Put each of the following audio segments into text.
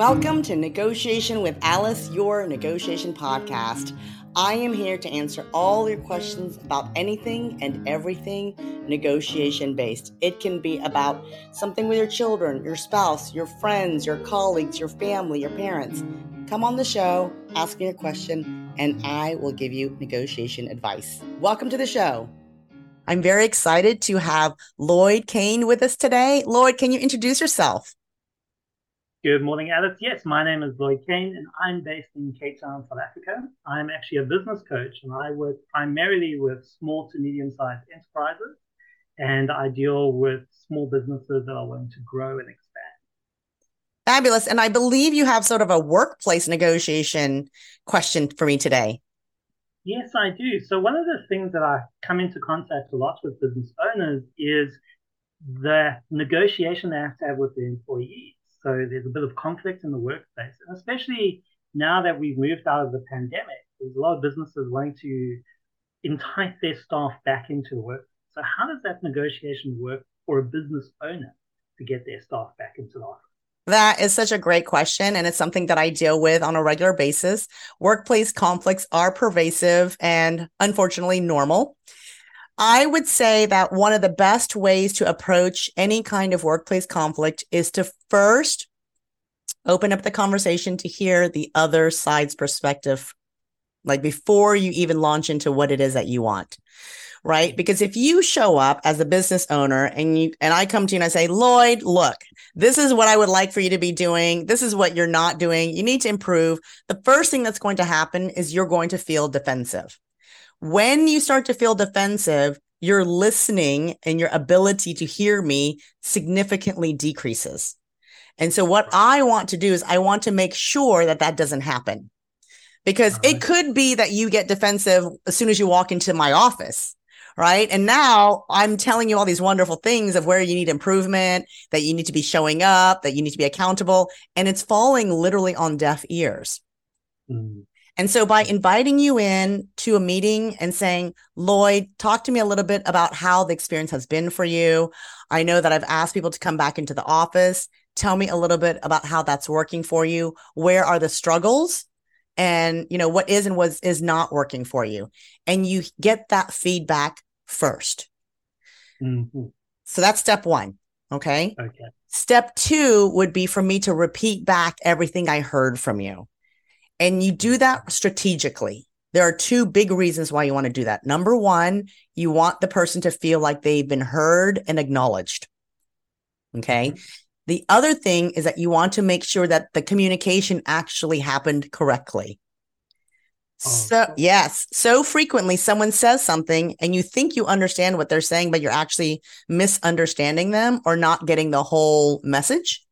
Welcome to Negotiation with Alice, your negotiation podcast. I am here to answer all your questions about anything and everything negotiation based. It can be about something with your children, your spouse, your friends, your colleagues, your family, your parents. Come on the show, ask me a question, and I will give you negotiation advice. Welcome to the show. I'm very excited to have Lloyd Cain with us today. Lloyd, can you introduce yourself? Good morning, Alice. Yes, my name is Lloyd Cain, and I'm based in Cape Town, South Africa. I'm actually a business coach, and I work primarily with small to medium sized enterprises, and I deal with small businesses that are wanting to grow and expand. Fabulous. And I believe you have sort of a workplace negotiation question for me today. Yes, I do. So, one of the things that I come into contact a lot with business owners is the negotiation they have to have with their employees. So there's a bit of conflict in the workplace, and especially now that we've moved out of the pandemic, there's a lot of businesses wanting to entice their staff back into the work. So how does that negotiation work for a business owner to get their staff back into the office? That is such a great question. And it's something that I deal with on a regular basis. Workplace conflicts are pervasive and unfortunately normal. I would say that one of the best ways to approach any kind of workplace conflict is to first open up the conversation to hear the other side's perspective, like before you even launch into what it is that you want. Right. Because if you show up as a business owner and you, and I come to you and I say, Lloyd, look, this is what I would like for you to be doing. This is what you're not doing. You need to improve. The first thing that's going to happen is you're going to feel defensive. When you start to feel defensive, your listening and your ability to hear me significantly decreases. And so what I want to do is I want to make sure that that doesn't happen because right. it could be that you get defensive as soon as you walk into my office. Right. And now I'm telling you all these wonderful things of where you need improvement, that you need to be showing up, that you need to be accountable. And it's falling literally on deaf ears. Mm. And so by inviting you in to a meeting and saying, Lloyd, talk to me a little bit about how the experience has been for you. I know that I've asked people to come back into the office. Tell me a little bit about how that's working for you. Where are the struggles? And you know what is and what is not working for you. And you get that feedback 1st mm-hmm. So that's step one. Okay. Okay. Step two would be for me to repeat back everything I heard from you. And you do that strategically. There are two big reasons why you want to do that. Number one, you want the person to feel like they've been heard and acknowledged. Okay. Mm-hmm. The other thing is that you want to make sure that the communication actually happened correctly. Oh. So, yes, so frequently someone says something and you think you understand what they're saying, but you're actually misunderstanding them or not getting the whole message.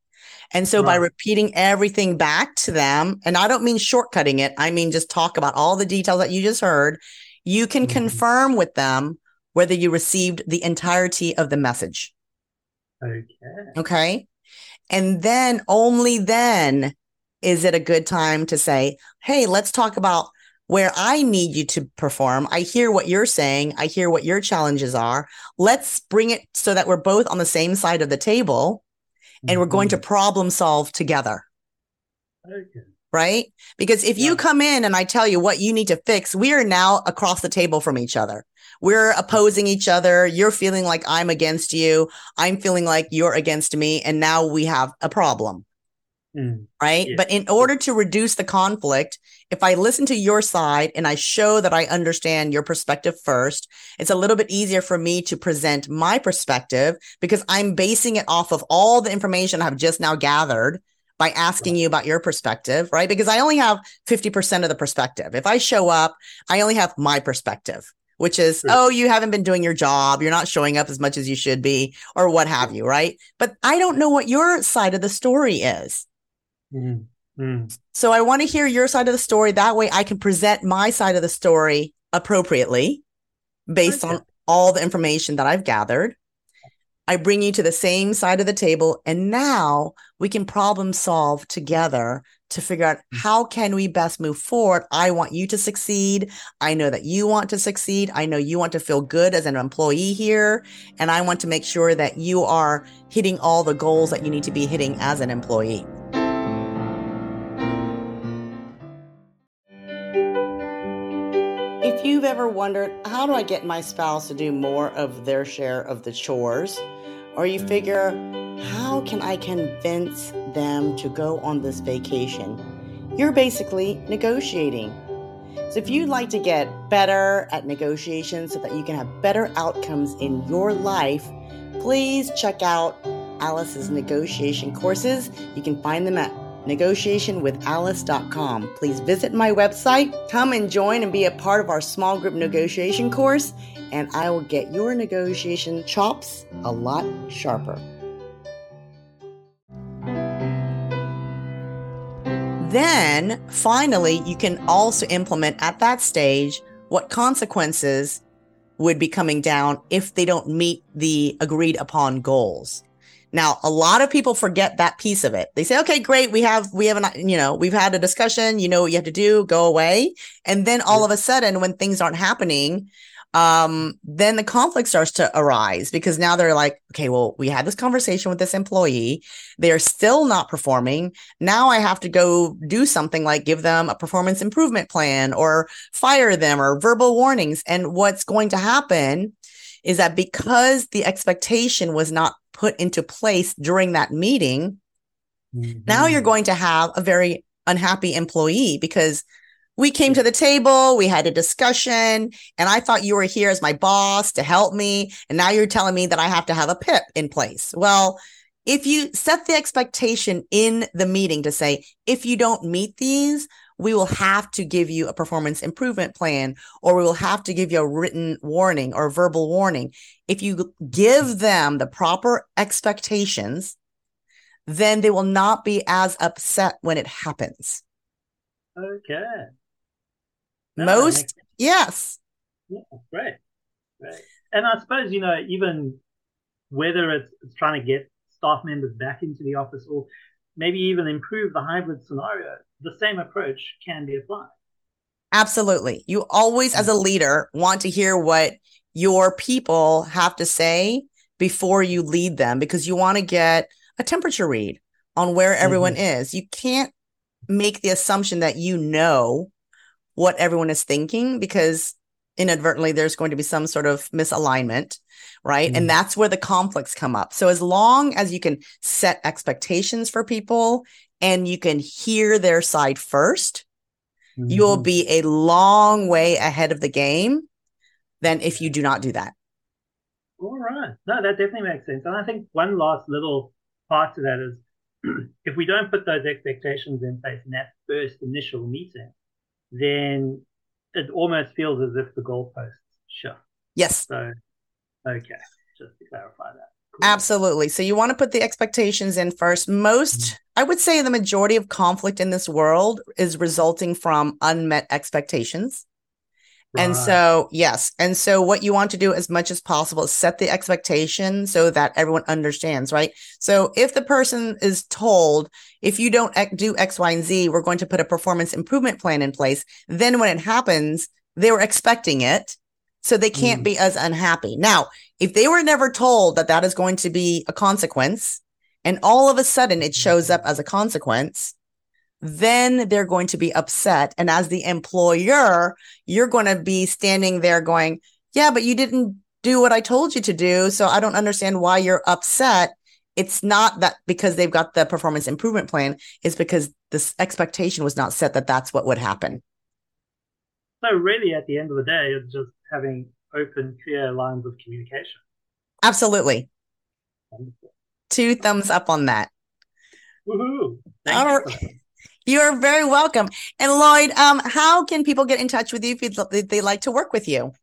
And so right. by repeating everything back to them, and I don't mean shortcutting it, I mean just talk about all the details that you just heard, you can mm-hmm. confirm with them whether you received the entirety of the message. Okay. Okay. And then only then is it a good time to say, Hey, let's talk about where I need you to perform. I hear what you're saying. I hear what your challenges are. Let's bring it so that we're both on the same side of the table and we're going to mm-hmm. problem solve together. Okay. Right? Because if yeah. you come in and I tell you what you need to fix, we are now across the table from each other. We're opposing each other. You're feeling like I'm against you. I'm feeling like you're against me. And now we have a problem. Mm. Right. Yeah. But in order to reduce the conflict, if I listen to your side and I show that I understand your perspective first, it's a little bit easier for me to present my perspective because I'm basing it off of all the information I've just now gathered by asking you about your perspective, right? Because I only have 50% of the perspective. If I show up, I only have my perspective, which is, sure. oh, you haven't been doing your job. You're not showing up as much as you should be, or what have you, right? But I don't know what your side of the story is. Mm-hmm. Mm. So I want to hear your side of the story. That way I can present my side of the story appropriately based on all the information that I've gathered. I bring you to the same side of the table and now we can problem solve together to figure out mm. how can we best move forward. I want you to succeed. I know that you want to succeed. I know you want to feel good as an employee here and I want to make sure that you are hitting all the goals that you need to be hitting as an employee. Ever wondered, how do I get my spouse to do more of their share of the chores? Or you figure, how can I convince them to go on this vacation? You're basically negotiating. So, if you'd like to get better at negotiations so that you can have better outcomes in your life, please check out Alice's negotiation courses. You can find them at negotiationwithalice.com. Please visit my website, come and join and be a part of our small group negotiation course, and I will get your negotiation chops a lot sharper. Then finally, you can also implement at that stage what consequences would be coming down if they don't meet the agreed upon goals. Now, a lot of people forget that piece of it. They say, okay, great. We have, we have an, you know, we've had a discussion. You know what you have to do, go away. And then all of a sudden, when things aren't happening, um, then the conflict starts to arise because now they're like, okay, well, we had this conversation with this employee. They're still not performing. Now I have to go do something like give them a performance improvement plan or fire them or verbal warnings. And what's going to happen is that because the expectation was not put into place during that meeting, mm-hmm. now you're going to have a very unhappy employee because we came to the table, we had a discussion, and I thought you were here as my boss to help me. And now you're telling me that I have to have a PIP in place. Well, if you set the expectation in the meeting to say, if you don't meet these, we will have to give you a performance improvement plan, or we will have to give you a written warning or verbal warning. If you give them the proper expectations, then they will not be as upset when it happens. Okay. Most, yes. Yeah, great. Great. And I suppose, you know, even whether it's, it's trying to get staff members back into the office or maybe even improve the hybrid scenario, the same approach can be applied. Absolutely. You always, as a leader, want to hear what your people have to say before you lead them because you want to get a temperature read on where everyone mm-hmm. is. You can't make the assumption that you know what everyone is thinking because inadvertently there's going to be some sort of misalignment right? Mm. and that's where the conflicts come up. So as long as you can set expectations for people and you can hear their side 1st you mm-hmm. you'll be a long way ahead of the game than if you do not do that. All right. No that definitely makes sense. And i think one last little part to that is if we don't put those expectations in place in that first initial meeting then it almost feels as if the goalposts shift. Yes. So, okay, just to clarify that. Cool. Absolutely. So you want to put the expectations in first. Most, mm-hmm. I would say, the majority of conflict in this world is resulting from unmet expectations. And so, yes. And so, what you want to do as much as possible is set the expectation so that everyone understands, right? So, if the person is told, if you don't do X, Y, and Z, we're going to put a performance improvement plan in place, then when it happens, they were expecting it. So, they can't mm. be as unhappy. Now, if they were never told that that is going to be a consequence, and all of a sudden it shows up as a consequence, then they're going to be upset. And as the employer, you're going to be standing there going, Yeah, but you didn't do what I told you to do. So I don't understand why you're upset. It's not that because they've got the performance improvement plan, it's because this expectation was not set that that's what would happen. So, really, at the end of the day, it's just having open, clear lines of communication. Absolutely. Wonderful. Two thumbs up on that. Woohoo. Thank All right. You are very welcome. And Lloyd, um, how can people get in touch with you if they like to work with you?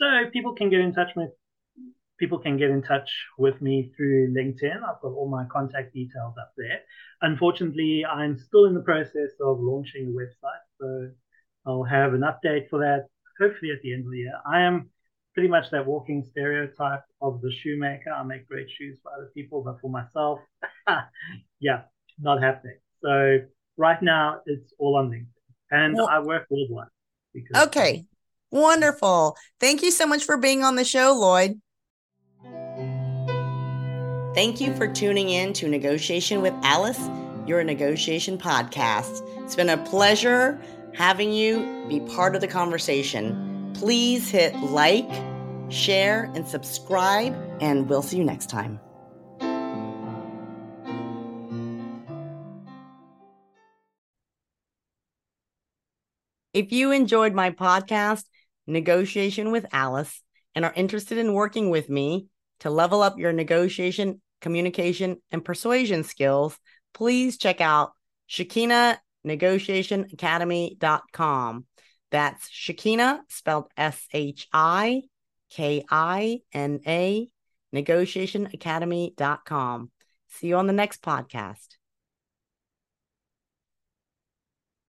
So people can get in touch with people can get in touch with me through LinkedIn. I've got all my contact details up there. Unfortunately, I'm still in the process of launching a website, so I'll have an update for that hopefully at the end of the year. I am pretty much that walking stereotype of the shoemaker. I make great shoes for other people, but for myself, yeah, not happening. So right now it's all on LinkedIn, and well, I work worldwide. Because, okay, wonderful. Thank you so much for being on the show, Lloyd. Thank you for tuning in to Negotiation with Alice, your negotiation podcast. It's been a pleasure having you be part of the conversation. Please hit like, share, and subscribe, and we'll see you next time. If you enjoyed my podcast, Negotiation with Alice, and are interested in working with me to level up your negotiation, communication, and persuasion skills, please check out Shikina negotiationacademy.com. That's Shikina, spelled S H I K I N A, negotiationacademy.com. See you on the next podcast.